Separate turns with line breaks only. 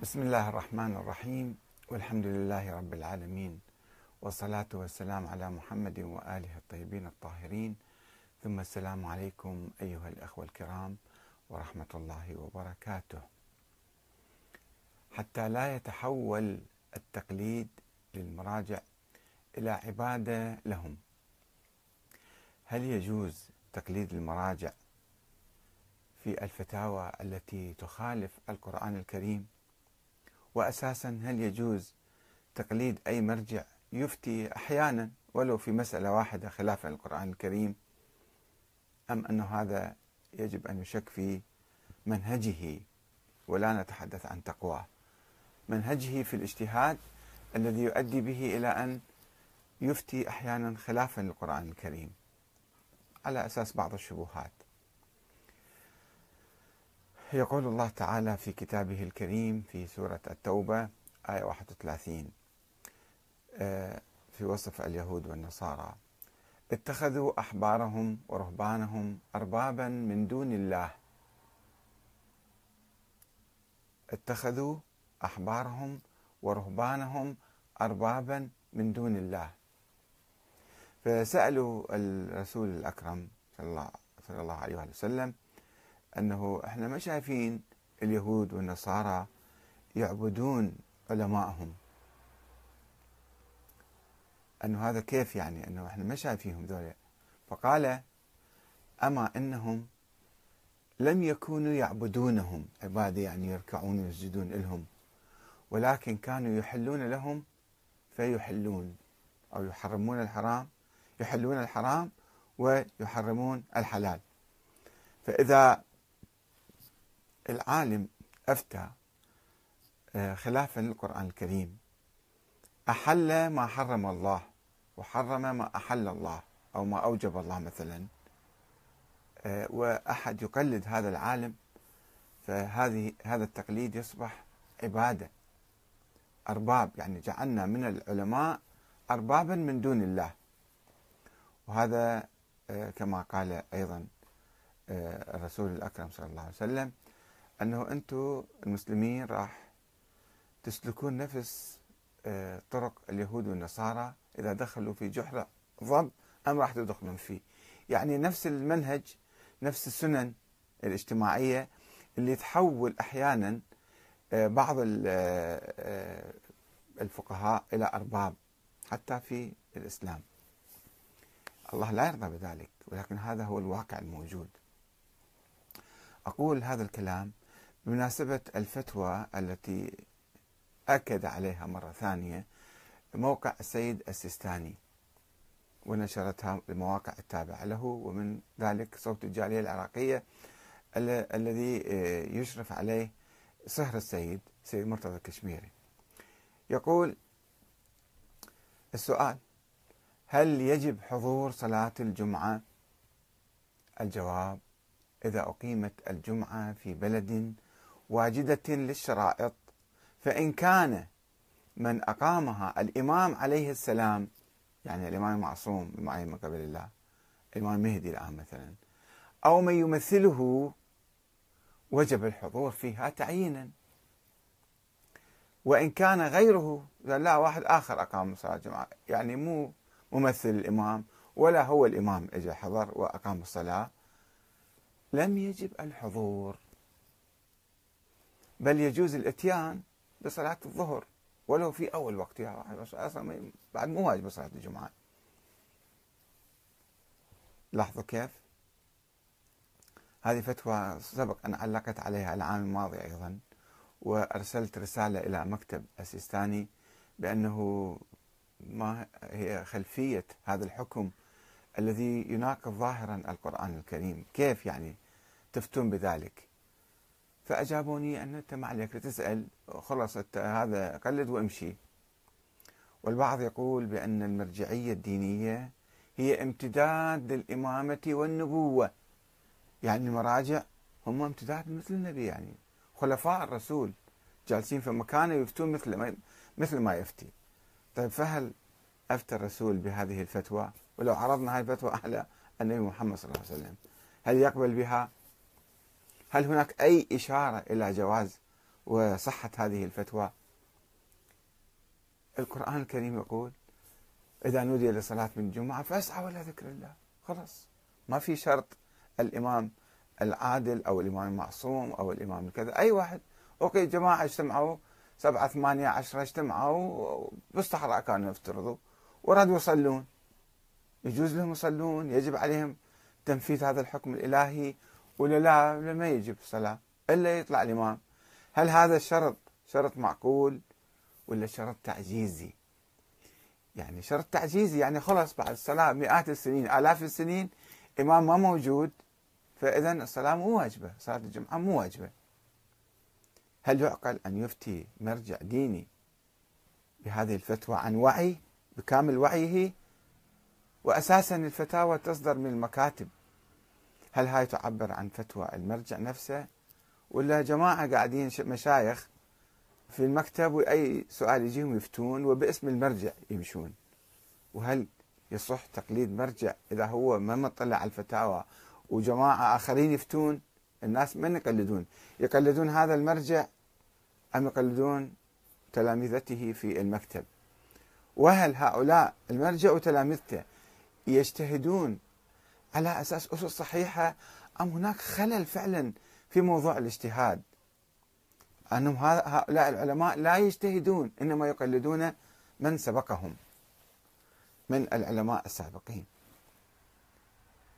بسم الله الرحمن الرحيم والحمد لله رب العالمين والصلاة والسلام على محمد وآله الطيبين الطاهرين. ثم السلام عليكم أيها الأخوة الكرام ورحمة الله وبركاته. حتى لا يتحول التقليد للمراجع إلى عبادة لهم. هل يجوز تقليد المراجع في الفتاوى التي تخالف القرآن الكريم؟ واساسا هل يجوز تقليد أي مرجع يفتي أحيانا ولو في مسألة واحدة خلافا للقران الكريم؟ أم انه هذا يجب أن يشك في منهجه ولا نتحدث عن تقواه؟ منهجه في الاجتهاد الذي يؤدي به إلى أن يفتي أحيانا خلافا للقرآن الكريم. على أساس بعض الشبهات. يقول الله تعالى في كتابه الكريم في سورة التوبة آية 31 آه، في وصف اليهود والنصارى. اتخذوا أحبارهم ورهبانهم أربابا من دون الله. اتخذوا أحبارهم ورهبانهم أربابا من دون الله. فسألوا الرسول الأكرم صلى الله عليه وسلم أنه إحنا ما شايفين اليهود والنصارى يعبدون علمائهم أنه هذا كيف يعني؟ أنه إحنا ما شايفينهم ذولا فقال أما إنهم لم يكونوا يعبدونهم عباده يعني يركعون ويسجدون لهم ولكن كانوا يحلون لهم فيحلون أو يحرمون الحرام يحلون الحرام ويحرمون الحلال. فإذا العالم أفتى آه، خلافا للقرآن الكريم. أحل ما حرم الله وحرم ما أحل الله أو ما أوجب الله مثلا. آه، وأحد يقلد هذا العالم فهذه هذا التقليد يصبح عبادة أرباب. يعني جعلنا من العلماء أربابا من دون الله. وهذا آه، كما قال أيضا الرسول الأكرم صلى الله عليه وسلم أنه أنتم المسلمين راح تسلكون نفس آه، طرق اليهود والنصارى إذا دخلوا في جحر ضب أم راح تدخلون فيه. يعني نفس المنهج نفس السنن الاجتماعية اللي تحول أحيانا آه، بعض آه، الفقهاء إلى أرباب حتى في الإسلام. الله لا يرضى بذلك ولكن هذا هو الواقع الموجود. أقول هذا الكلام بمناسبة الفتوى التي أكد عليها مرة ثانية موقع السيد السيستاني ونشرتها المواقع التابعة له ومن ذلك صوت الجالية العراقية الذي آه، يشرف عليه صهر السيد سيد مرتضى الكشميري يقول السؤال هل يجب حضور صلاة الجمعة؟ الجواب إذا أقيمت الجمعة في بلد واجدة للشرائط فإن كان من أقامها الإمام عليه السلام يعني الإمام المعصوم المعين من قبل الله الإمام المهدي الآن مثلا أو من يمثله وجب الحضور فيها تعيينا. وإن كان غيره لا واحد آخر أقام صلاة الجمعة يعني مو ممثل الإمام ولا هو الإمام إجا حضر وأقام الصلاة لم يجب الحضور. بل يجوز الإتيان بصلاة الظهر ولو في أول وقتها أصلا بعد مو واجب صلاة الجمعة. لاحظوا كيف؟ هذه فتوى سبق أن علقت عليها العام الماضي أيضا وأرسلت رسالة إلى مكتب السيستاني بأنه ما هي خلفية هذا الحكم الذي يناقض ظاهرا القرآن الكريم. كيف يعني تفتون بذلك؟ فأجابوني أن أنت ما عليك تسأل. خلص هذا قلد وامشي. والبعض يقول بأن المرجعية الدينية هي امتداد للإمامة والنبوة. يعني المراجع هم امتداد مثل النبي يعني. خلفاء الرسول جالسين في مكانه يفتون مثل ما مثل ما يفتي. طيب فهل أفتى الرسول بهذه الفتوى؟ ولو عرضنا هذه الفتوى على النبي محمد صلى الله عليه وسلم هل يقبل بها؟ هل هناك أي إشارة إلى جواز وصحة هذه الفتوى؟ القرآن الكريم يقول إذا نودي لصلاة من الجمعة فاسعوا إلى ذكر الله. خلاص. ما في شرط الإمام العادل أو الإمام المعصوم أو الإمام الكذا أي واحد. أوكي جماعة اجتمعوا. سبعة ثمانية عشرة اجتمعوا. بالصحراء كانوا يفترضوا. ورادوا يصلون. يجوز لهم يصلون. يجب عليهم تنفيذ هذا الحكم الإلهي. ولا لا؟ ما يجب الصلاة إلا يطلع الإمام. هل هذا الشرط شرط معقول ولا شرط تعجيزي؟ يعني شرط تعجيزي يعني خلص بعد الصلاة مئات السنين آلاف السنين إمام ما موجود فإذا الصلاة مو واجبة صلاة الجمعة مو واجبة. هل يعقل أن يفتي مرجع ديني بهذه الفتوى عن وعي بكامل وعيه؟ وأساسا الفتاوى تصدر من المكاتب. هل هاي تعبر عن فتوى المرجع نفسه؟ ولا جماعة قاعدين مشايخ في المكتب وأي سؤال يجيهم يفتون وباسم المرجع يمشون. وهل يصح تقليد مرجع إذا هو ما مطلع على الفتاوى وجماعة آخرين يفتون؟ الناس من يقلدون؟ يقلدون هذا المرجع أم يقلدون تلامذته في المكتب؟ وهل هؤلاء المرجع وتلامذته يجتهدون على أساس أسس صحيحة أم هناك خلل فعلا في موضوع الاجتهاد؟ أنهم هؤلاء العلماء لا يجتهدون إنما يقلدون من سبقهم من العلماء السابقين.